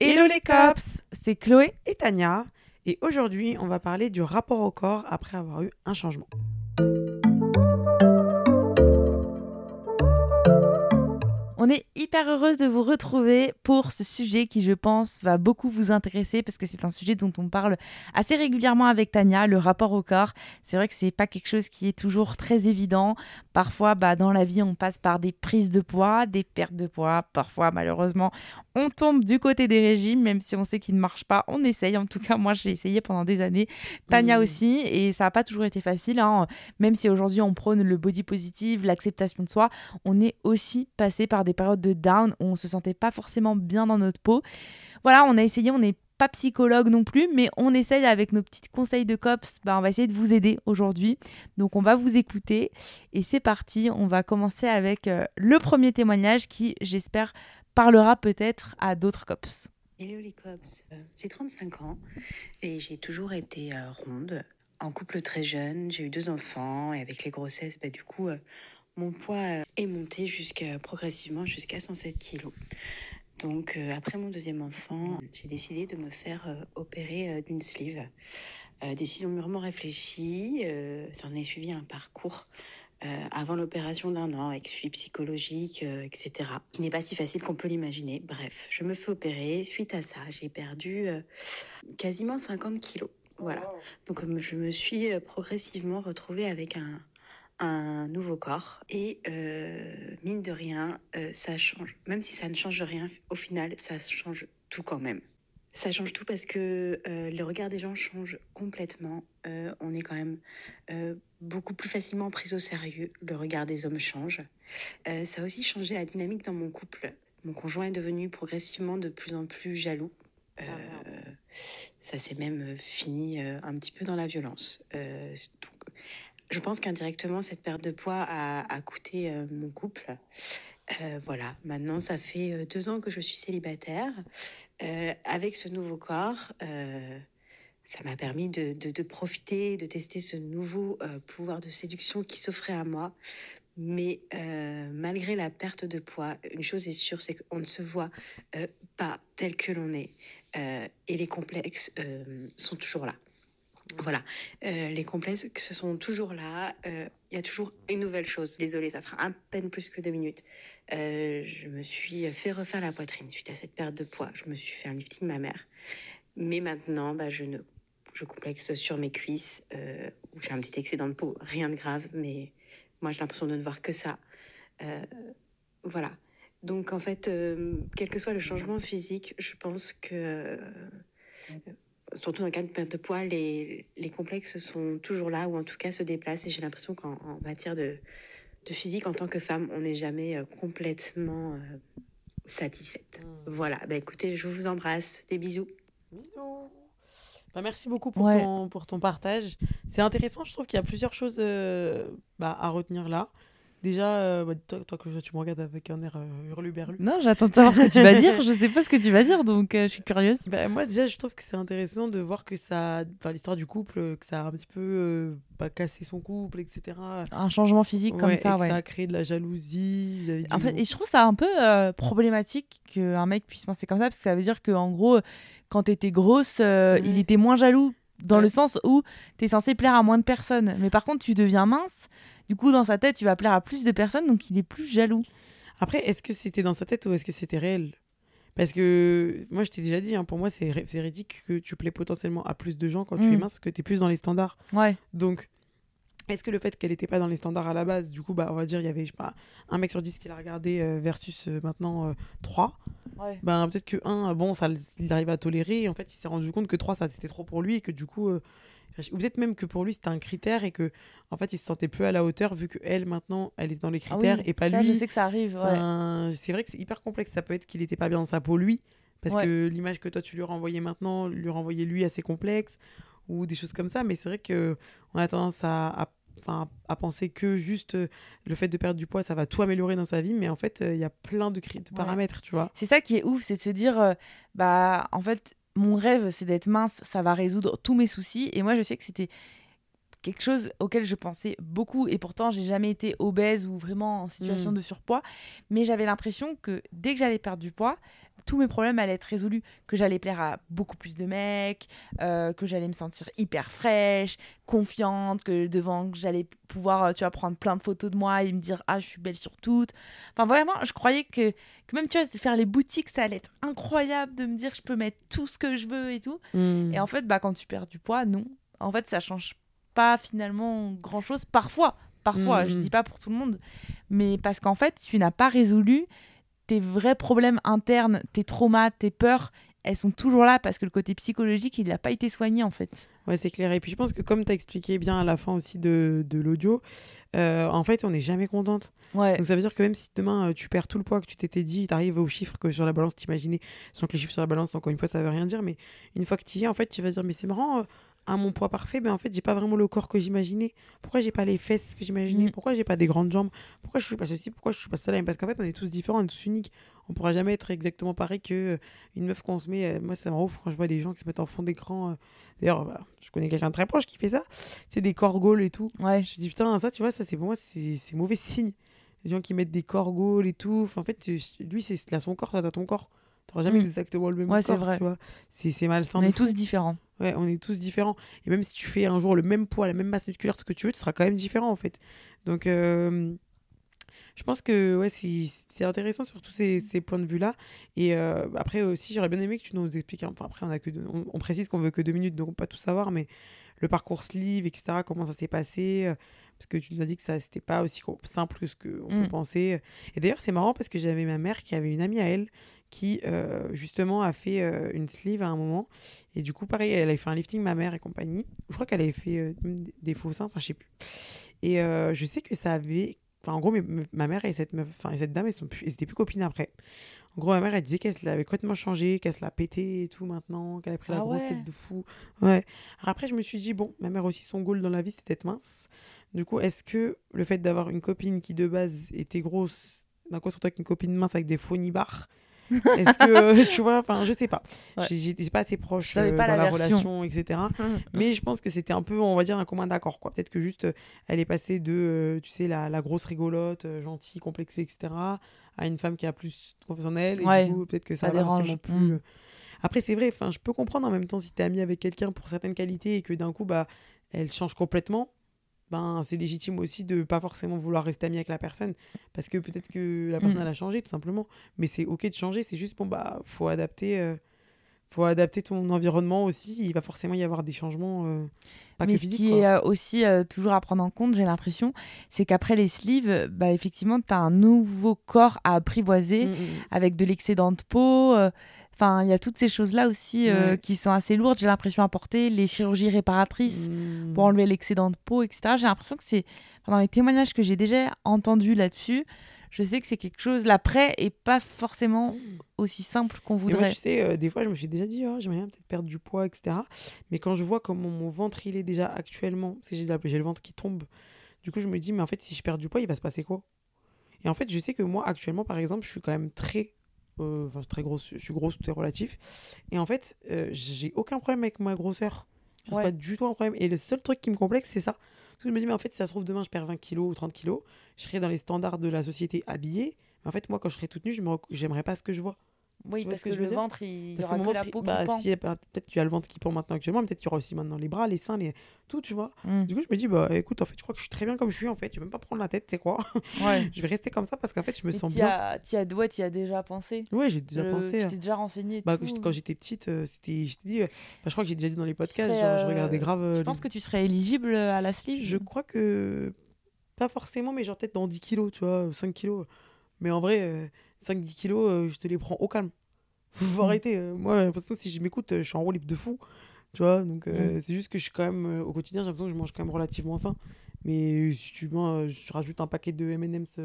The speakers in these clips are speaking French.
Hello les cops, c'est Chloé et Tania. Et aujourd'hui, on va parler du rapport au corps après avoir eu un changement. On est hyper heureuse de vous retrouver pour ce sujet qui, je pense, va beaucoup vous intéresser parce que c'est un sujet dont on parle assez régulièrement avec Tania, le rapport au corps. C'est vrai que c'est pas quelque chose qui est toujours très évident. Parfois, bah, dans la vie, on passe par des prises de poids, des pertes de poids. Parfois, malheureusement, on tombe du côté des régimes, même si on sait qu'ils ne marchent pas. On essaye. En tout cas, moi, j'ai essayé pendant des années. Tania aussi. Et ça n'a pas toujours été facile. hein. Même si aujourd'hui, on prône le body positive, l'acceptation de soi, on est aussi passé par des périodes de down où on se sentait pas forcément bien dans notre peau. Voilà, on a essayé, on n'est pas psychologue non plus, mais on essaye avec nos petits conseils de cops, bah, on va essayer de vous aider aujourd'hui. Donc on va vous écouter et c'est parti, on va commencer avec euh, le premier témoignage qui, j'espère, parlera peut-être à d'autres cops. Hello les cops, Euh, j'ai 35 ans et j'ai toujours été euh, ronde, en couple très jeune, j'ai eu deux enfants et avec les grossesses, bah, du coup, euh, mon poids euh, est monté jusqu'à, progressivement jusqu'à 107 kilos. Donc euh, après mon deuxième enfant, j'ai décidé de me faire euh, opérer euh, d'une sleeve. Décision mûrement réfléchie, s'en est suivi un parcours avant l'opération d'un an avec suivi psychologique, etc. Qui n'est pas si facile qu'on peut l'imaginer. Bref, je me fais opérer. Suite à ça, j'ai perdu quasiment 50 kilos. Voilà. Donc je me suis progressivement retrouvée avec un, un nouveau corps. Et euh, mine de rien, euh, ça change. Même si ça ne change rien, au final, ça change tout quand même. Ça change tout parce que euh, le regard des gens change complètement. On est quand même beaucoup plus facilement pris au sérieux. Le regard des hommes change. Ça a aussi changé la dynamique dans mon couple. Mon conjoint est devenu progressivement de plus en plus jaloux. Euh, ça s'est même fini un petit peu dans la violence. Euh, je pense qu'indirectement, cette perte de poids a, coûté euh, mon couple. Euh, voilà, maintenant, ça fait euh, deux ans que je suis célibataire. Avec ce nouveau corps, ça m'a permis de, de- profiter, de tester ce nouveau pouvoir de séduction qui s'offrait à moi. Mais malgré la perte de poids, une chose est sûre, c'est qu'on ne se voit pas tel que l'on est. Et les complexes sont toujours là. Voilà, Euh, les complexes ce sont toujours là. Euh, Il y a toujours une nouvelle chose. Désolée, ça fera à peine plus que deux minutes. Euh, je me suis fait refaire la poitrine suite à cette perte de poids. Je me suis fait un lifting mammaire. Mais maintenant, bah, je ne, je complexe sur mes cuisses. J'ai un petit excédent de peau, rien de grave, mais moi j'ai l'impression de ne voir que ça. Voilà. Donc en fait, quel que soit le changement physique, je pense que surtout dans le cas de perte de poids, les, les complexes sont toujours là, ou en tout cas se déplacent. Et j'ai l'impression qu'en en matière de, de physique, en tant que femme, on n'est jamais euh, complètement euh, satisfaite. Voilà, bah écoutez, je vous embrasse. Des bisous. Bisous. Bah, merci beaucoup pour, Ouais. ton, pour ton partage. C'est intéressant, je trouve qu'il y a plusieurs choses euh, bah, à retenir là. Déjà, euh, bah, toi, toi que tu me regardes avec un air euh, hurluberlu. Non, j'attends de savoir ce que tu vas dire. Je sais pas ce que tu vas dire, donc euh, je suis curieuse. Bah, moi, déjà, je trouve que c'est intéressant de voir que ça, enfin, l'histoire du couple, que ça a un petit peu euh, bah, cassé son couple, etc. Un changement physique comme Ouais, ça, et que ouais. ça a créé de la jalousie. En fait, et je trouve ça un peu euh, problématique qu'un mec puisse penser comme ça, parce que ça veut dire qu'en gros, quand t'étais grosse, il était moins jaloux, dans Ouais. le sens où t'es censé plaire à moins de personnes. Mais par contre, tu deviens mince, du coup, dans sa tête, tu vas plaire à plus de personnes, donc il est plus jaloux. Après, est-ce que c'était dans sa tête ou est-ce que c'était réel? Parce que moi, je t'ai déjà dit, hein, pour moi, c'est véridique que tu plais potentiellement à plus de gens quand tu es Mm. mince parce que tu es plus dans les standards. Ouais. Donc, est-ce que le fait qu'elle n'était pas dans les standards à la base, du coup, bah, on va dire, il y avait, je sais pas, un mec sur 10 qui l'a regardé euh, versus euh, maintenant 3, Ouais. ben, peut-être que 1, bon, ça, il arrive à tolérer. Et en fait, il s'est rendu compte que 3, ça c'était trop pour lui et que du coup, euh, Ou peut-être même que pour lui, c'était un critère et que, en fait, il se sentait peu à la hauteur vu que elle maintenant, elle est dans les Ah critères oui, et pas ça, lui. Je sais que ça arrive. Ouais. C'est vrai que c'est hyper complexe. Ça peut être qu'il était pas bien dans sa peau, lui. Parce Ouais. que l'image que toi, tu lui renvoyais maintenant, lui renvoyait lui assez complexe. Ou des choses comme ça. Mais c'est vrai que on a tendance à, à, enfin, à penser que juste le fait de perdre du poids, ça va tout améliorer dans sa vie. Mais en fait, euh, il y a plein de, de Ouais. paramètres, tu vois. C'est ça qui est ouf, c'est de se dire, euh, bah, en fait, mon rêve, c'est d'être mince, ça va résoudre tous mes soucis. Et moi, je sais que c'était quelque chose auquel je pensais beaucoup. Et pourtant, j'ai jamais été obèse ou vraiment en situation Mm. de surpoids. Mais j'avais l'impression que dès que j'allais perdre du poids, tous mes problèmes allaient être résolus. Que j'allais plaire à beaucoup plus de mecs, euh, que j'allais me sentir hyper fraîche, confiante, que devant, que j'allais pouvoir, euh, tu vois, prendre plein de photos de moi et me dire, ah, je suis belle sur toutes. Enfin, vraiment, je croyais que que même tu vois faire les boutiques ça allait être incroyable de me dire je peux mettre tout ce que je veux et tout Mm. et en fait bah quand tu perds du poids non en fait ça change pas finalement grand chose parfois parfois Mhm. je dis pas pour tout le monde mais parce qu'en fait tu n'as pas résolu tes vrais problèmes internes tes traumas tes peurs elles sont toujours là parce que le côté psychologique il n'a pas été soigné en fait Ouais, c'est clair. Et puis je pense que comme tu as expliqué bien à la fin aussi de, de l'audio, euh, en fait, on n'est jamais contente. ouais Donc ça veut dire que même si demain euh, tu perds tout le poids que tu t'étais dit, tu arrives aux chiffres que sur la balance t'imaginais, sans que les chiffres sur la balance, encore une fois, ça veut rien dire, mais une fois que tu y es, en fait, tu vas dire, mais c'est marrant, euh, à mon poids parfait, ben en fait, j'ai pas vraiment le corps que j'imaginais. Pourquoi j'ai pas les fesses que j'imaginais? Mm. Pourquoi j'ai pas des grandes jambes? Pourquoi je suis pas ceci? Pourquoi je suis pas cela? Parce qu'en fait, on est tous différents, on est tous uniques. On pourra jamais être exactement pareil que euh, une meuf qu'on se met. euh, moi, ça ouf quand je vois des gens qui se mettent en fond d'écran. euh. D'ailleurs, bah, je connais quelqu'un de très proche qui fait ça. C'est des corgoles et tout. ouais Je me dis, putain, ça, tu vois, ça, c'est pour moi, c'est mauvais signe. Les gens qui mettent des corgoles et tout. Enfin, en fait, lui, c'est a son corps, toi, t'as ton corps. T'auras jamais Mm. exactement le même Ouais, c'est corps, vrai. tu vois. C'est malsain. on est fou. tous différents Ouais, on est tous différents. Et même si tu fais un jour le même poids, la même masse musculaire, ce que tu veux, tu seras quand même différent, en fait. Donc, euh, je pense que ouais, c'est c'est intéressant sur tous ces, ces points de vue-là. Et euh, après aussi, j'aurais bien aimé que tu nous expliques. Enfin, après, on, a que deux- on, on précise qu'on veut que deux minutes, donc on peut pas tout savoir, mais le parcours sleeve, etc., comment ça s'est passé. euh, Parce que tu nous as dit que ça c'était pas aussi simple que ce qu'on Mm. peut penser. Et d'ailleurs, c'est marrant parce que j'avais ma mère qui avait une amie à elle qui, euh, justement, a fait euh, une sleeve à un moment. Et du coup, pareil, elle avait fait un lifting, ma mère et compagnie. Je crois qu'elle avait fait euh, des- faux seins, enfin, je sais plus. Et je sais que ça avait. Enfin, en gros, ma mère et cette, meuf, enfin, et cette dame, elles, sont plus, elles étaient plus copines après. En gros, ma mère, elle disait qu'elle l'avait complètement changé, qu'elle se l'a pété et tout maintenant, qu'elle a pris la Ah grosse ouais. tête de fou. Ouais. Alors après, je me suis dit, bon, ma mère aussi, son goal dans la vie, c'était d'être mince. Du coup, est-ce que le fait d'avoir une copine qui, de base, était grosse, d'un coup, surtout avec une copine mince avec des faux nibards, est-ce que, euh, tu vois, enfin, je sais pas. Ouais. J'étais pas assez proche euh, pas dans la relation, etc. Mais je pense que c'était un peu, on va dire, un commun d'accord, quoi. Peut-être que juste, euh, elle est passée de, euh, tu sais, la, la grosse rigolote, gentille, complexée, etc., à une femme qui a plus confiance en elle. Et Ouais, du coup, peut-être que ça, ça dérange. plus. Mm. Après, c'est vrai, enfin, je peux comprendre en même temps si t'es amie avec quelqu'un pour certaines qualités et que d'un coup, bah, elle change complètement. Ben, c'est légitime aussi de pas forcément vouloir rester amie avec la personne parce que peut-être que la personne Mm. elle a changé tout simplement mais c'est ok de changer c'est juste bon bah faut adapter euh, faut adapter ton environnement aussi il va forcément y avoir des changements euh, pas mais que ce qui quoi. est euh, aussi toujours à prendre en compte, j'ai l'impression, c'est qu'après les sleeves, bah, effectivement, tu as un nouveau corps à apprivoiser Mm, mm, avec de l'excédent de peau. Enfin, il y a toutes ces choses-là aussi euh, Ouais. qui sont assez lourdes, j'ai l'impression, à porter. Les chirurgies réparatrices mm. pour enlever l'excédent de peau, etc. J'ai l'impression que c'est, enfin, dans les témoignages que j'ai déjà entendus là-dessus, je sais que c'est quelque chose, l'après est pas forcément aussi simple qu'on Et moi, voudrait. tu sais, euh, des fois, je me suis déjà dit, oh, j'aimerais bien peut-être perdre du poids, etc. Mais quand je vois comment mon ventre, il est déjà actuellement, parce que j'ai la- j'ai le ventre qui tombe, du coup, je me dis, mais en fait, si je perds du poids, il va se passer quoi? Et en fait, je sais que moi, actuellement, par exemple, je suis quand même très. Euh, Enfin, très grosse, je suis grosse, tout est relatif. Et en fait, euh, j'ai aucun problème avec ma grosseur. C'est Ouais. pas du tout un problème. Et le seul truc qui me complexe, c'est ça. Parce que je me dis, mais en fait, si ça se trouve, demain, je perds 20 kilos ou 30 kilos, je serai dans les standards de la société habillée. Mais en fait, moi, quand je serai toute nue, je me j'aimerais pas ce que je vois. Oui, tu parce ce que que, je le ventre, il y Parce aura que que la peau bah, qui pend. si, bah, peut-être qu'il y a le ventre qui pend maintenant actuellement, mais peut-être qu'il y aura aussi maintenant les bras, les seins, les... tout, tu vois. Mm. Du coup, je me dis, bah écoute, en fait, je crois que je suis très bien comme je suis, en fait. Je vais même pas prendre la tête, tu sais quoi. Ouais. je vais rester comme ça parce qu'en fait, je me Mais sens bien. as- t'y as, ouais, as déjà pensé. Ouais, j'ai déjà Le- pensé. Tu à- t'es déjà renseigné. Bah, tout. quand j'étais petite, euh, c'était. Je t'ai dit, euh, enfin, je crois que j'ai déjà dit dans les podcasts, je euh, regardais grave. euh, Je pense les- que tu serais éligible à la sleeve. Je crois que. Pas forcément, mais genre peut-être dans 10 kilos, tu vois, 5 kilos. Mais en vrai, euh, 5-10 kilos, euh, je te les prends au calme. Faut Mm. arrêter. euh, moi, j'ai l'impression que si je m'écoute, euh, je suis en roue libre de fou. Tu vois, donc euh, c'est juste que je suis quand même, euh, au quotidien, j'ai l'impression que je mange quand même relativement sain. Mais si tu vois, je rajoute un paquet de M&M's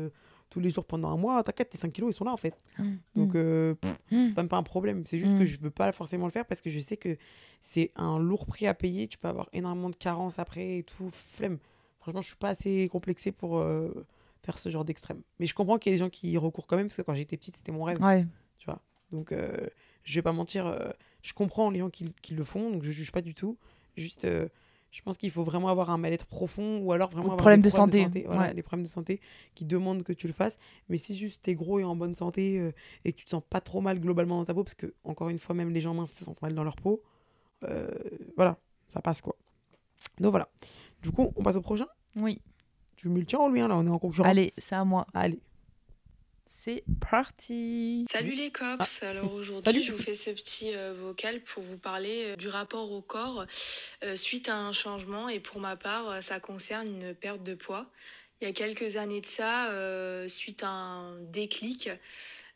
tous les jours pendant un mois, t'inquiète, tes 5 kilos, ils sont là en fait. Mm. Donc, euh, c'est même pas un problème. C'est juste que je veux pas forcément le faire parce que je sais que c'est un lourd prix à payer. Tu peux avoir énormément de carences après et tout. Flemme. Franchement, je suis pas assez complexé pour euh, faire ce genre d'extrême. Mais je comprends qu'il y a des gens qui y recourent quand même parce que quand j'étais petite, c'était mon rêve. Ouais. Tu vois. Donc, euh, je vais pas mentir. euh, je comprends les gens qui, qui le font, donc je juge pas du tout. Juste, euh, je pense qu'il faut vraiment avoir un mal-être profond ou alors vraiment Ou avoir problème des de problèmes santé, voilà, ouais. des problèmes de santé qui demandent que tu le fasses. Mais si juste t'es gros et en bonne santé euh, et que tu te sens pas trop mal globalement dans ta peau, parce que encore une fois, même les gens minces se sentent mal dans leur peau, voilà, ça passe quoi. Donc voilà. Du coup, on passe au prochain? Oui. Tu me le tiens ou le mien là On est en concurrence. Allez, c'est à moi. Allez. C'est parti. Salut les cops, alors aujourd'hui je vous fais ce petit euh, vocal pour vous parler euh, du rapport au corps euh, suite à un changement et pour ma part ça concerne une perte de poids. Il y a quelques années de ça, euh, suite à un déclic,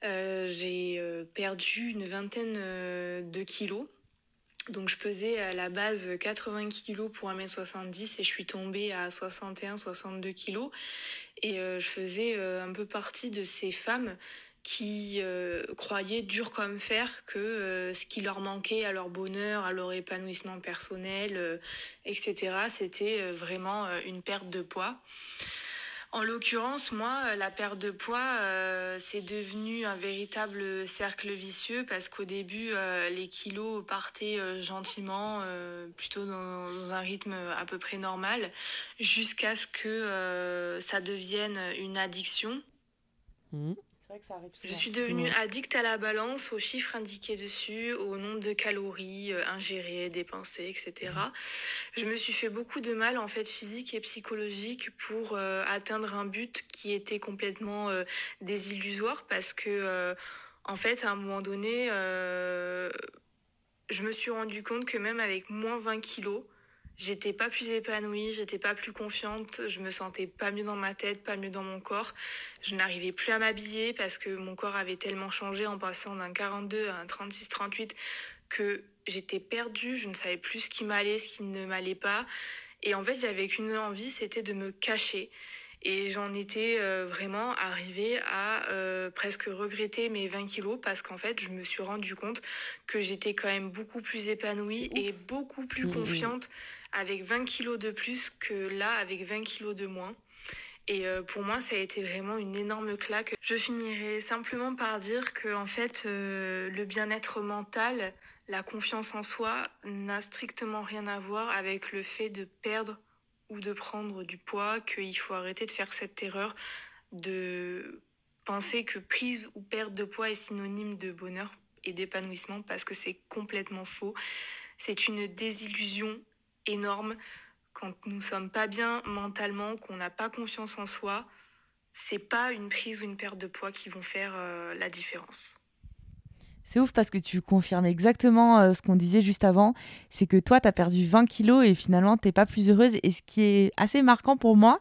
euh, j'ai euh, perdu une vingtaine euh, de kilos. Donc je pesais à la base 80 kilos pour 1m70 et je suis tombée à 61-62 kilos. Et euh, je faisais euh, un peu partie de ces femmes qui euh, croyaient dur comme fer que euh, ce qui leur manquait à leur bonheur, à leur épanouissement personnel, euh, etc., c'était euh, vraiment euh, une perte de poids. En l'occurrence, moi, euh, la perte de poids, euh, c'est devenu un véritable cercle vicieux parce qu'au début, euh, les kilos partaient gentiment, plutôt dans un rythme à peu près normal, jusqu'à ce que ça devienne une addiction. Mhm. C'est vrai que ça arrive Je suis devenue addict à la balance, aux chiffres indiqués dessus, au nombre de calories euh, ingérées, dépensées, etc. Je me suis fait beaucoup de mal en fait physique et psychologique pour euh, atteindre un but qui était complètement euh, désillusoire parce que euh, en fait à un moment donné euh, je me suis rendu compte que même avec moins 20 kilos J'étais pas plus épanouie, j'étais pas plus confiante, je me sentais pas mieux dans ma tête, pas mieux dans mon corps. Je n'arrivais plus à m'habiller parce que mon corps avait tellement changé en passant d'un 42 à un 36-38 que j'étais perdue, je ne savais plus ce qui m'allait, ce qui ne m'allait pas. Et en fait, j'avais qu'une envie, c'était de me cacher. Et j'en étais euh, vraiment arrivée à euh, presque regretter mes 20 kilos parce qu'en fait, je me suis rendu compte que j'étais quand même beaucoup plus épanouie et beaucoup plus Mhm. confiante avec 20 kilos de plus que là avec 20 kilos de moins. Et euh, pour moi, ça a été vraiment une énorme claque. Je finirai simplement par dire que en fait, euh, le bien-être mental, la confiance en soi n'a strictement rien à voir avec le fait de perdre ou de prendre du poids, qu'il faut arrêter de faire cette erreur de penser que prise ou perte de poids est synonyme de bonheur et d'épanouissement parce que c'est complètement faux. C'est une désillusion énorme quand nous sommes pas bien mentalement, qu'on n'a pas confiance en soi. C'est pas une prise ou une perte de poids qui vont faire euh, la différence. C'est ouf parce que tu confirmes exactement euh, ce qu'on disait juste avant. C'est que toi, tu as perdu 20 kilos et finalement, t'es pas plus heureuse. Et ce qui est assez marquant pour moi,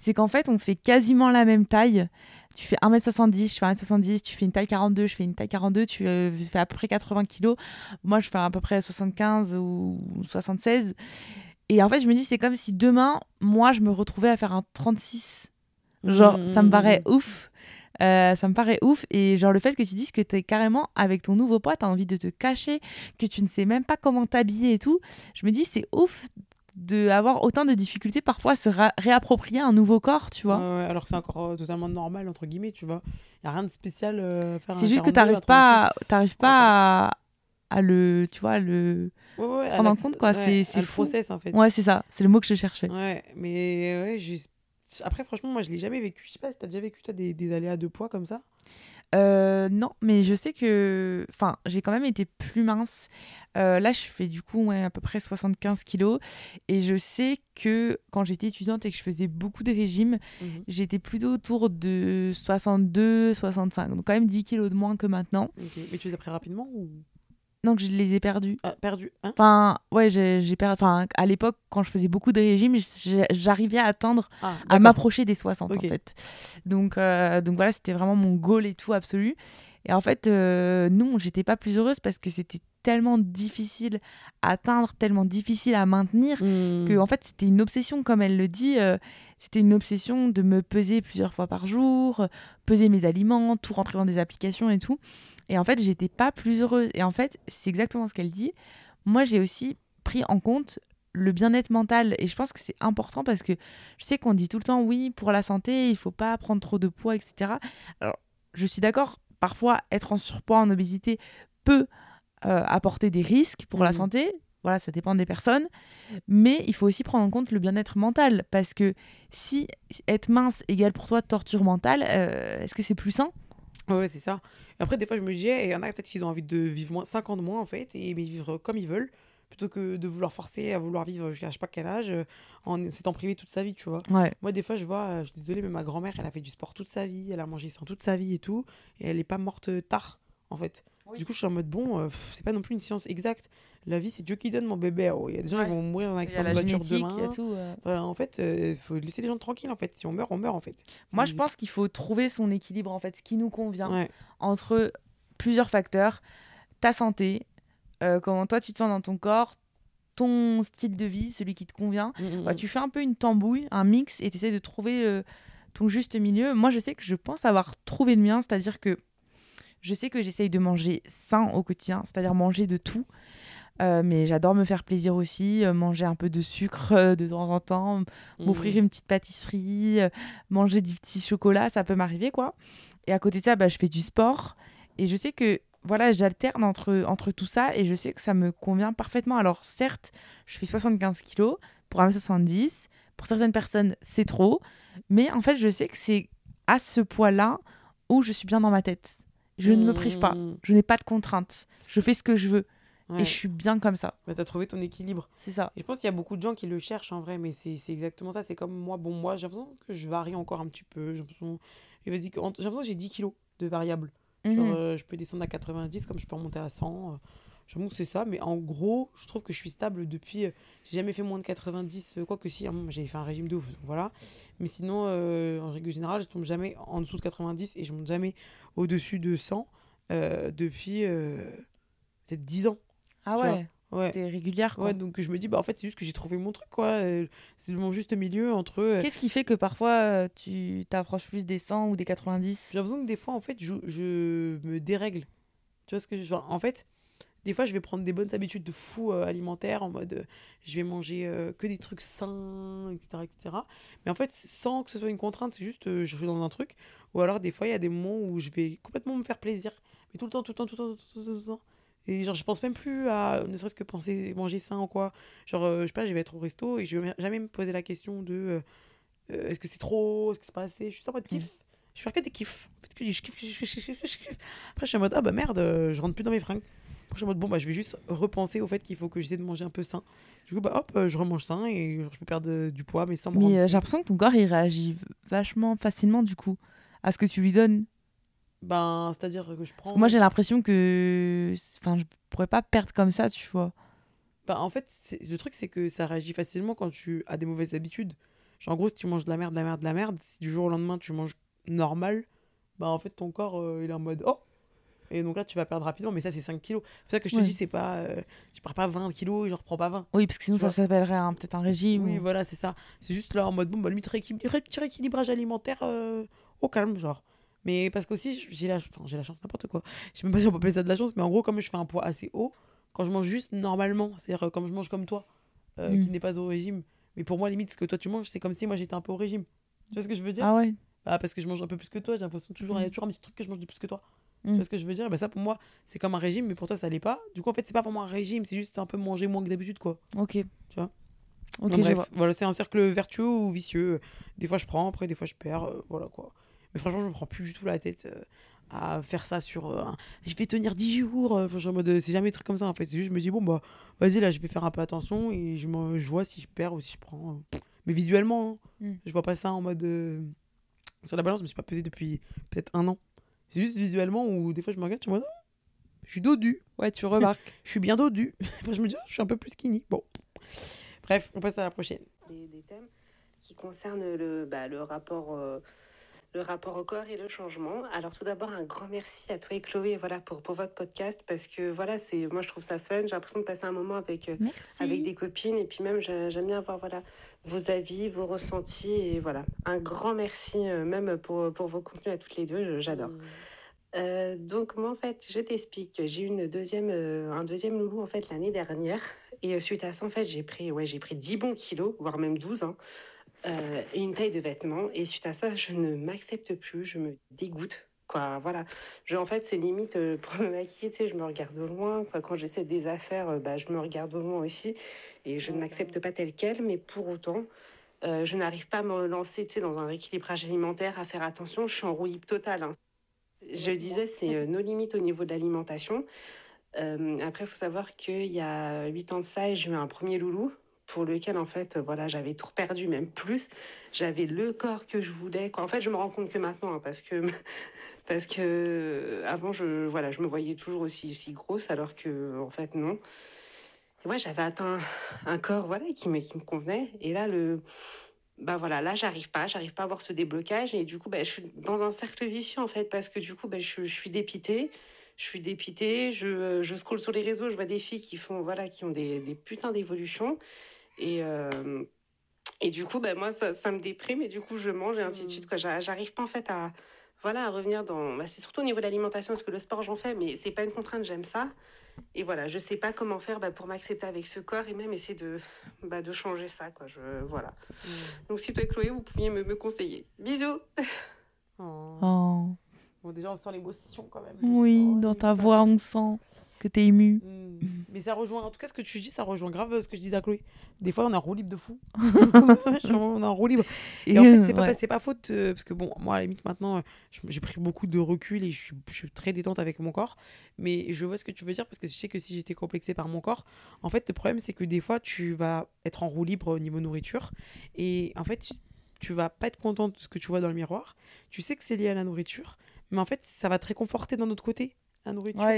c'est qu'en fait, on fait quasiment la même taille. Tu fais 1m70, je fais 1m70, tu fais une taille 42, je fais une taille 42, tu euh, fais à peu près 80 kilos. Moi, je fais à peu près 75 ou 76. Et en fait, je me dis, c'est comme si demain, moi, je me retrouvais à faire un 36. Genre, ça me paraît ouf. Euh, ça me paraît ouf. Et genre, le fait que tu dises que tu es carrément avec ton nouveau poids, tu as envie de te cacher, que tu ne sais même pas comment t'habiller et tout. Je me dis, c'est ouf d'avoir autant de difficultés parfois à se réapproprier un nouveau corps, tu vois. Alors que c'est encore euh, totalement normal, entre guillemets, tu vois. Il n'y a rien de spécial euh, à faire c'est juste que 42 tu n'arrives pas, 36. à- t'arrives pas à, à le, tu vois, à le... Ouais, ouais, à prendre en compte, quoi, c'est- c'est le fou. process, en fait. Ouais, c'est ça, c'est le mot que je cherchais. Ouais, mais ouais, juste... Après, franchement, moi, je l'ai jamais vécu. Je sais pas si t'as déjà vécu, toi, des, des aléas de poids comme ça Euh, non, mais je sais que. Enfin, j'ai quand même été plus mince. Euh, là, je fais du coup ouais, à peu près 75 kilos. Et je sais que quand j'étais étudiante et que je faisais beaucoup de régimes, Mhm. j'étais plutôt autour de 62, 65. Donc, quand même 10 kilos de moins que maintenant. Mais tu les as pris rapidement ou? Donc, je les ai perdus. ah, perdu hein Enfin, ouais, j'ai perdu. Enfin, à l'époque, quand je faisais beaucoup de régimes, j'arrivais à atteindre ah, à m'approcher des 60 Ok. en fait. Donc, euh, donc voilà, c'était vraiment mon goal et tout absolu. Et en fait, euh, non, j'étais pas plus heureuse parce que c'était tellement difficile à atteindre, tellement difficile à maintenir, Hmm. que en fait, c'était une obsession, comme elle le dit. euh, c'était une obsession de me peser plusieurs fois par jour, euh, peser mes aliments, tout rentrer dans des applications et tout. Et en fait, j'étais pas plus heureuse. Et en fait, c'est exactement ce qu'elle dit. Moi, j'ai aussi pris en compte le bien-être mental. Et je pense que c'est important parce que je sais qu'on dit tout le temps, oui, pour la santé, il faut pas prendre trop de poids, etc. Alors, je suis d'accord, parfois, être en surpoids, en obésité peut euh, apporter des risques pour la Mhm. santé. Voilà, ça dépend des personnes. Mais il faut aussi prendre en compte le bien-être mental. Parce que si être mince égale pour toi torture mentale, euh, est-ce que c'est plus sain? Ouais, c'est ça. Et après, des fois, je me dis, eh, il y en a peut-être qui ont envie de vivre moins, 5 ans de moins, en fait, et mais vivre comme ils veulent, plutôt que de vouloir forcer à vouloir vivre jusqu'à je sais pas quel âge, euh, en s'étant privé toute sa vie, tu vois. Ouais. Moi, des fois, je vois, euh, je suis désolée, mais ma grand-mère, elle a fait du sport toute sa vie, elle a mangé sain toute sa vie et tout, et elle est pas morte euh, tard, en fait. Oui. Du coup, je suis en mode, bon, euh, pff, c'est pas non plus une science exacte. La vie, c'est Dieu qui donne, mon bébé. Oh, Il y a des gens Ouais. qui vont mourir dans un Il y accident de voiture y a demain. tout. euh. Enfin, en fait, il faut laisser les gens tranquilles, en fait. Si on meurt, on meurt, en fait. Moi, je pense qu'il faut trouver son équilibre, en fait, ce qui nous convient. Ouais. entre plusieurs facteurs. Ta santé, euh, comment toi tu te sens dans ton corps, ton style de vie, celui qui te convient. Mm, mm, Bah, mm. tu fais un peu une tambouille, un mix, et tu essaies de trouver euh, ton juste milieu. Moi, je sais que je pense avoir trouvé le mien, c'est-à-dire que je sais que j'essaye de manger sain au quotidien, c'est-à-dire manger de tout. Euh, mais j'adore me faire plaisir aussi, euh, manger un peu de sucre euh, de temps en temps, Mm. m'offrir une petite pâtisserie, manger du petit chocolat, ça peut m'arriver quoi. Et à côté de ça, bah, je fais du sport et je sais que voilà, j'alterne entre, entre tout ça et je sais que ça me convient parfaitement. Alors certes, je fais 75 kilos pour 1m70, pour certaines personnes c'est trop, mais en fait je sais que c'est à ce poids-là où je suis bien dans ma tête. Je ne me prive pas, Mm. je n'ai pas de contraintes, je fais ce que je veux Ouais. et je suis bien comme ça. Bah, t'as trouvé ton équilibre. C'est ça. Et je pense qu'il y a beaucoup de gens qui le cherchent en vrai, mais c'est exactement ça. C'est comme moi. Bon, moi, j'ai l'impression que je varie encore un petit peu. J'ai l'impression que- j'ai l'impression que j'ai 10 kilos de variables. Genre, Mhm. euh, je peux descendre à 90 comme je peux remonter à 100. euh, J'avoue que c'est ça, mais en gros, je trouve que je suis stable depuis. euh, j'ai jamais fait moins de 90, euh, quoi que si, moment, j'avais fait un régime de ouf, voilà. Mais sinon, en règle générale, je tombe jamais en dessous de 90 et je monte jamais au-dessus de 100 euh, depuis euh, peut-être 10 ans. Ah ouais, Ouais. t'es régulière quoi. Ouais, donc je me dis, bah en fait, c'est juste que j'ai trouvé mon truc, quoi. euh, C'est mon juste milieu entre. Qu'est-ce qui fait que parfois tu t'approches plus des 100 ou des 90 J'ai l'impression que des fois, en fait, je, je me dérègle. Tu vois ce que je veux dire En fait, des fois, je vais prendre des bonnes habitudes de fou euh, alimentaire en mode euh, je vais manger euh, que des trucs sains, etc., etc. Mais en fait, sans que ce soit une contrainte, c'est juste je suis dans un truc. Ou alors, des fois, il y a des moments où je vais complètement me faire plaisir. Mais tout le temps, tout le temps, tout le temps, tout le temps, tout le temps. Et genre, je pense même plus à ne serait-ce que penser manger sain ou quoi. Genre, je sais pas, je vais être au resto et je vais jamais me poser la question de est-ce que c'est trop, est-ce que c'est pas assez? Je suis en mode kiff. Je vais faire que des kiffs. En fait, je kiffe, je kiffe, je kiffe, je je. Après, je suis en mode, ah bah merde, je rentre plus dans mes fringues. Après, je suis en mode, bon, bah, je vais juste repenser au fait qu'il faut que j'essaie de manger un peu sain. Du coup, bah hop, euh, je remange sain et genre, je peux perdre euh, du poids, mais sans Mais euh, j'ai l'impression que ton corps il réagit vachement facilement du coup à ce que tu lui donnes. Ben, c'est-à-dire que je prends. Parce que moi j'ai l'impression que enfin je pourrais pas perdre comme ça, tu vois. Bah, en fait, le truc, c'est que ça réagit facilement quand tu as des mauvaises habitudes. Genre, en gros, si tu manges de la merde, de la merde, de la merde, si du jour au lendemain tu manges normal, bah en fait, ton corps, il est en mode oh Et donc là, tu vas perdre rapidement, mais ça, c'est 5 kilos. C'est pour ça que je te dis, c'est pas. euh, je perds pas 20 kilos et je reprends pas 20. Oui, parce que sinon Tu ça s'appellerait peut-être un régime. Oui, ou- voilà, c'est ça. C'est juste là en mode bon, bah, limite petit rééquilibrage alimentaire euh, au calme, genre. Mais parce qu'aussi, j'ai la, enfin, j'ai la chance, n'importe quoi. Je sais même pas si on peut appeler ça de la chance, mais en gros, comme je fais un poids assez haut, quand je mange juste normalement, c'est-à-dire euh, comme je mange comme toi, euh, Mm. qui n'est pas au régime, mais pour moi, limite, ce que toi tu manges, c'est comme si moi j'étais un peu au régime. Tu vois ce que je veux dire? Ah ouais. Bah, Parce que je mange un peu plus que toi, j'ai l'impression toujours, il y a toujours un petit truc que je mange de plus que toi. Tu Mm. vois ce que je veux dire? Bah, Ça, pour moi, c'est comme un régime, mais pour toi, ça l'est pas. Du coup, en fait, c'est pas vraiment un régime, c'est juste un peu manger moins que d'habitude, quoi. Ok. Tu vois? Ok, Donc, je bref, vois. voilà, c'est un cercle vertueux ou vicieux. Des fois, je prends, après, des fois, je perds. euh, voilà quoi. Mais franchement, je me prends plus du tout la tête euh, à faire ça sur. euh, un- je vais tenir 10 jours. euh, en mode, c'est jamais des trucs comme ça en fait. C'est juste, je me dis, bon, bah, vas-y, là, je vais faire un peu attention et je, m'en- je vois si je perds ou si je prends. Mais visuellement, hein, Mm. je vois pas ça en mode. Sur la balance, je me suis pas pesé depuis peut-être un an. C'est juste visuellement où des fois, je me regarde, je me dis, Ah, je suis dodu. Ouais, tu remarques. Je suis bien dodu. Après, je me dis, ah, je suis un peu plus skinny. Bon. Bref, on passe à la prochaine. des, des thèmes qui concernent le, bah, le rapport euh, le rapport au corps et le changement. Alors tout d'abord un grand merci à toi et Chloé voilà pour, pour votre podcast parce que voilà c'est moi je trouve ça fun j'ai l'impression de passer un moment avec euh, avec des copines et puis même j'aime bien avoir voilà vos avis vos ressentis et voilà un grand merci euh, même pour, pour vos contenus à toutes les deux j'adore. Mmh. Euh, donc moi en fait je t'explique j'ai eu une deuxième un deuxième loulou en fait l'année dernière et suite à ça en fait j'ai pris ouais j'ai pris 10 bons kilos voire même 12 hein. Euh, et une taille de vêtements. Et suite à ça, je ne m'accepte plus, je me dégoûte. Quoi, voilà. Je, en fait, c'est limite euh, pour me maquiller, tu sais, je me regarde au loin. Quoi. Quand j'essaie des affaires, euh, bah, je me regarde au loin aussi. Et je ne m'accepte pas telle quelle, mais pour autant, je n'arrive pas à me lancer tu sais, dans un rééquilibrage alimentaire, à faire attention. Je suis en roue libre totale. Hein. Je disais, c'est nos limites au niveau de l'alimentation. après, il faut savoir qu'il y a 8 ans de ça, j'ai eu un premier loulou pour lequel en fait voilà j'avais tout perdu même plus. J'avais le corps que je voulais en fait je me rends compte que maintenant hein, parce que parce que avant je voilà je me voyais toujours aussi grosse alors que en fait non. Et j'avais atteint un corps voilà qui me qui me convenait. Et là le bah voilà là j'arrive pas j'arrive pas à avoir ce déblocage. Et du coup bah, je suis dans un cercle vicieux en fait parce que du coup bah, je, suis dépitée. Je suis dépitée, je, je scrolle sur les réseaux, je vois des filles qui font voilà qui ont des, des putains d'évolutions et, euh, et du coup, ben, moi, ça, ça, me déprime et du coup, je mange et ainsi de suite. Quoi. J'arrive pas en fait à, voilà, à revenir dans. Bah, c'est surtout au niveau de l'alimentation, parce que le sport, j'en fais, mais c'est pas une contrainte, j'aime ça. Et voilà, je sais pas comment faire bah, pour m'accepter avec ce corps et même essayer de, bah, de changer ça. Quoi. Je, voilà. Mm. Donc, si toi et Chloé, vous pouviez me, me conseiller. Bisous oh. oh. Bon, déjà, on sent l'émotion quand même. Oui, dans ta voix, on sent que t'es ému. Mm. Mais ça rejoint, en tout cas, ce que tu dis, ça rejoint grave ce que je dis à Chloé. Des fois, on a un roue libre de fou. on a un roue libre. Et en fait, c'est pas, c'est pas faute, euh, parce que bon, moi, à la limite, maintenant, euh, j'ai pris beaucoup de recul et je suis, je suis, très détente avec mon corps. Mais je vois ce que tu veux dire, parce que je sais que si j'étais complexée par mon corps, en fait, le problème, c'est que des fois, tu vas être en roue libre au niveau nourriture. Et en fait, tu vas pas être contente de ce que tu vois dans le miroir. Tu sais que c'est lié à la nourriture, mais en fait, ça va te réconforter d'un autre côté la nourriture.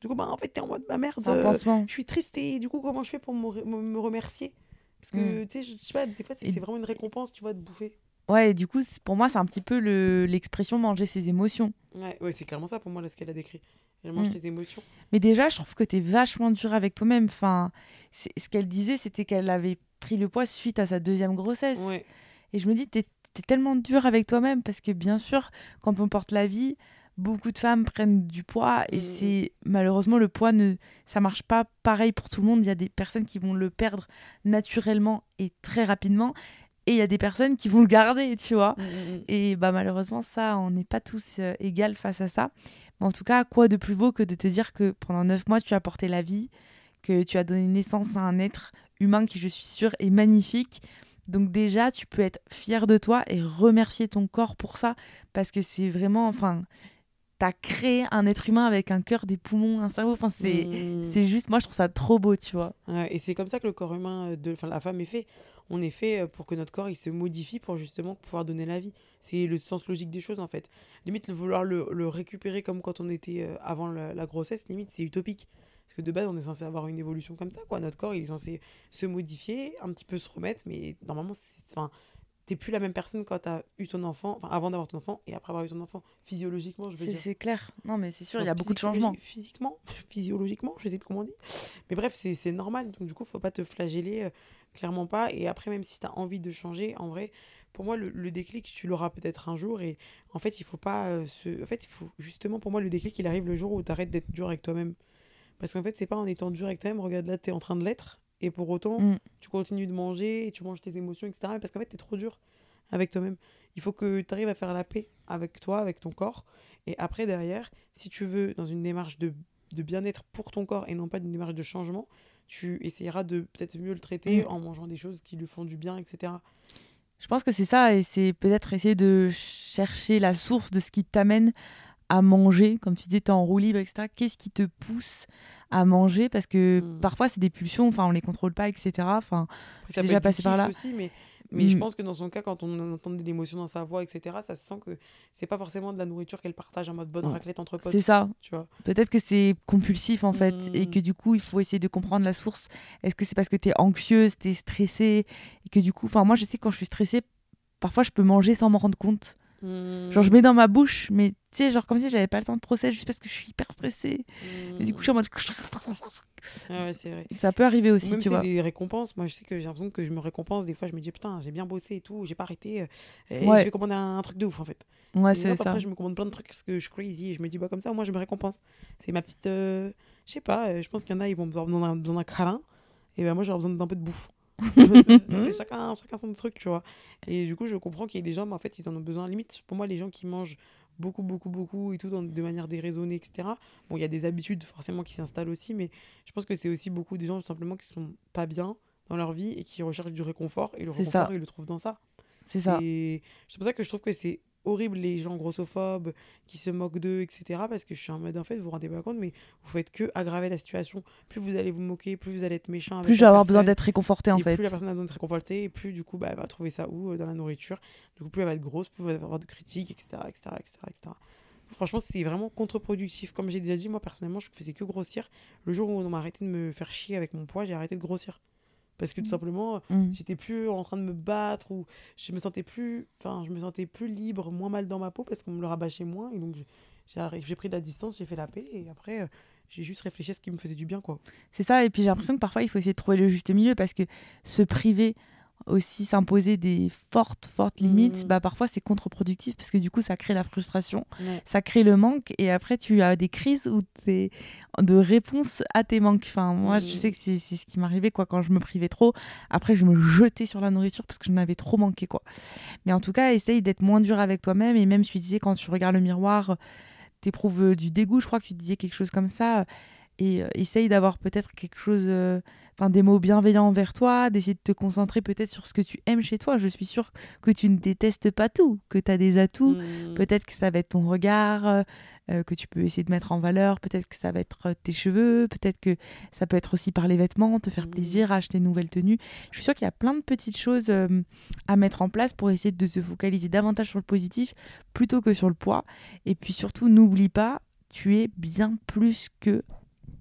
Du coup, bah, en fait, t'es en mode, bah merde, euh, je suis triste et du coup, comment je fais pour me, me remercier? Parce que, mm. tu sais, je sais pas, des fois, c'est vraiment une récompense, tu vois, de bouffer. Ouais, et du coup, pour moi, c'est un petit peu l'expression manger ses émotions. Ouais, ouais c'est clairement ça pour moi, là, ce qu'elle a décrit. Elle mange mm. ses émotions. Mais déjà, je trouve que t'es vachement dur avec toi-même. Enfin, ce qu'elle disait, c'était qu'elle avait pris le poids suite à sa deuxième grossesse. Ouais. Et je me dis, t'es es tellement dur avec toi-même parce que, bien sûr, quand on porte la vie, beaucoup de femmes prennent du poids et mm. c'est malheureusement le poids ne ça marche pas pareil pour tout le monde. Il y a des personnes qui vont le perdre naturellement et très rapidement et il y a des personnes qui vont le garder tu vois. Mm, mm, et bah malheureusement ça on n'est pas tous euh, égales face à ça. Mais en tout cas quoi de plus beau que de te dire que pendant neuf mois tu as porté la vie que tu as donné naissance à un être humain qui je suis sûre est magnifique donc déjà, tu peux être fier de toi et remercier ton corps pour ça, parce que c'est vraiment, enfin, t'as créé un être humain avec un cœur, des poumons, un cerveau. Enfin, c'est, mmh. c'est juste, moi, je trouve ça trop beau, tu vois. et c'est comme ça que le corps humain, euh, de, enfin, la femme est fait. On est fait euh, pour que notre corps, il se modifie pour justement pouvoir donner la vie. C'est le sens logique des choses, en fait. Limite, le vouloir le, le récupérer comme quand on était euh, avant la, grossesse, limite, c'est utopique. Parce que de base, on est censé avoir une évolution comme ça, quoi. Notre corps, il est censé se modifier, un petit peu se remettre, mais normalement, c'est, t'es plus la même personne quand t'as eu ton enfant, enfin avant d'avoir ton enfant et après avoir eu ton enfant. Physiologiquement, je veux dire. C'est clair. Non, mais c'est sûr, il y a beaucoup de changements. Physiquement, physiologiquement, je sais plus comment on dit. Mais bref, c'est normal. Donc, du coup, faut pas te flageller, euh, clairement pas. Et après, même si tu as envie de changer, en vrai, pour moi, le, déclic, tu l'auras peut-être un jour. Et en fait, il faut pas euh, se. En fait, il faut justement, pour moi, le déclic, il arrive le jour où tu arrêtes d'être dur avec toi-même. Parce qu'en fait, c'est pas en étant dur avec toi-même, regarde là, tu es en train de l'être et pour autant, mm. tu continues de manger et tu manges tes émotions, etc. Parce qu'en fait, tu es trop dur avec toi-même. Il faut que tu arrives à faire la paix avec toi, avec ton corps. Et après, derrière, si tu veux, dans une démarche de, de bien-être pour ton corps et non pas une démarche de changement, tu essayeras de peut-être mieux le traiter mm. en mangeant des choses qui lui font du bien, etc. Je pense que c'est ça, et c'est peut-être essayer de chercher la source de ce qui t'amène à manger, comme tu disais, tu es en roue libre, etc. Qu'est-ce qui te pousse à manger? Parce que hmm. parfois, c'est des pulsions, enfin, on les contrôle pas, etc. Enfin, c'est déjà passé par là. Aussi, mais, mais je hmm. pense que dans son cas, quand on entend des émotions dans sa voix, etc., ça se sent que c'est pas forcément de la nourriture qu'elle partage en mode bonne raclette entre potes. C'est ça. Tu vois Peut-être que c'est compulsif, en fait, et hmm. que du coup, il faut essayer de comprendre la source. Est-ce que c'est parce que tu es anxieuse, tu es stressée, et que du coup, enfin, moi, je sais que quand je suis stressée, parfois, je peux manger sans m'en rendre compte. Genre, je mets dans ma bouche, mais tu sais, genre comme si j'avais pas le temps de procéder juste parce que je suis hyper stressée. Et du coup, je suis en mode. Ah ouais, c'est vrai. Ça peut arriver aussi, même tu vois. des récompenses. Moi, je sais que j'ai l'impression que je me récompense. Des fois, je me dis, putain, j'ai bien bossé et tout, j'ai pas arrêté. euh, Et Ouais. je vais commander un, un truc de ouf, en fait. Ouais, c'est ça. Après, je me commande plein de trucs parce que je suis crazy. Et je me dis, bah, comme ça, moi, je me récompense. C'est ma petite. euh, Je sais pas, euh, je pense qu'il y en a, ils vont avoir besoin d'un, câlin. Et ben moi, j'aurais besoin d'un peu de bouffe. Chacun, chacun son truc, tu vois. Et du coup, je comprends qu'il y ait des gens, mais en fait, ils en ont besoin. Limite, pour moi, les gens qui mangent beaucoup, beaucoup, beaucoup et tout dans- de manière déraisonnée, etc. Bon, il y a des habitudes forcément qui s'installent aussi, mais je pense que c'est aussi beaucoup des gens tout simplement qui sont pas bien dans leur vie et qui recherchent du réconfort. Et le réconfort, ça. ils le trouvent dans ça. C'est ça. C'est pour ça que je trouve que c'est horrible les gens grossophobes qui se moquent d'eux, etc. Parce que je suis en mode, en fait, vous vous rendez pas compte, mais vous faites que aggraver la situation. Plus vous allez vous moquer, plus vous allez être méchant. avec Plus je vais avoir besoin d'être réconforté, en et fait. plus la personne a besoin d'être réconfortée, et plus du coup, bah, elle va trouver ça où euh, Dans la nourriture. Du coup, plus elle va être grosse, plus elle va avoir de critiques, etc. etc., etc., etc. Franchement, c'est vraiment contre-productif. Comme j'ai déjà dit, moi, personnellement, je faisais que grossir. Le jour où on m'a arrêté de me faire chier avec mon poids, j'ai arrêté de grossir. Parce que tout simplement, Mm. j'étais plus en train de me battre ou je me sentais plus enfin je me sentais plus libre moins mal dans ma peau parce qu'on me le rabâchait moins et donc j'ai pris de la distance j'ai fait la paix et après euh, j'ai juste réfléchi à ce qui me faisait du bien quoi C'est ça, et puis j'ai l'impression que parfois il faut essayer de trouver le juste milieu parce que se priver aussi, s'imposer des fortes, fortes limites, Mhm. bah parfois c'est contre-productif parce que du coup ça crée la frustration, Ouais. ça crée le manque et après tu as des crises où t'es de réponse à tes manques. Enfin, moi je sais que c'est ce qui m'arrivait quoi quand je me privais trop. Après je me jetais sur la nourriture parce que j'en avais trop manqué quoi. Mais en tout cas, essaye d'être moins dur avec toi-même et même tu disais quand tu regardes le miroir, t'éprouves du dégoût, je crois que tu disais quelque chose comme ça. Et euh, essaye d'avoir peut-être quelque chose, euh, enfin des mots bienveillants envers toi, d'essayer de te concentrer peut-être sur ce que tu aimes chez toi. Je suis sûre que tu ne détestes pas tout, que tu as des atouts. Mhm. Peut-être que ça va être ton regard euh, euh, que tu peux essayer de mettre en valeur, peut-être que ça va être euh, tes cheveux, peut-être que ça peut être aussi par les vêtements, te faire Mhm. plaisir, acheter une nouvelle tenue. Je suis sûre qu'il y a plein de petites choses euh, à mettre en place pour essayer de se focaliser davantage sur le positif plutôt que sur le poids. Et puis surtout, n'oublie pas, tu es bien plus que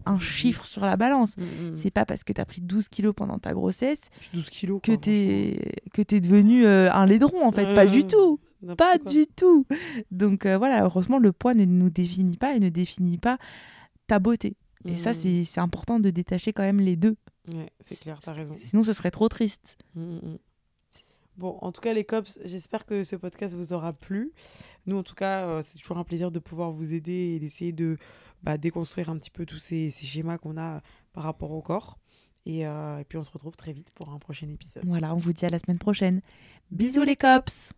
un chiffre sur la balance. Mhm. C'est pas parce que tu as pris 12 kilos pendant ta grossesse Je suis 12 kilos que tu es, que t'es devenu euh, un laidron, en fait. Pas du tout pas quoi. du tout. Donc euh, voilà, heureusement, le poids ne nous définit pas et ne définit pas ta beauté. Et ça, Mhm. c'est c'est important de détacher quand même les deux. ouais c'est clair t'as raison Sinon, ce serait trop triste. Mhm. Bon, en tout cas, les cops, j'espère que ce podcast vous aura plu. Nous, en tout cas, euh, c'est toujours un plaisir de pouvoir vous aider et d'essayer de bah, déconstruire un petit peu tous ces, ces schémas qu'on a par rapport au corps. Et, euh, et puis, on se retrouve très vite pour un prochain épisode. Voilà, on vous dit à la semaine prochaine. Bisous les cops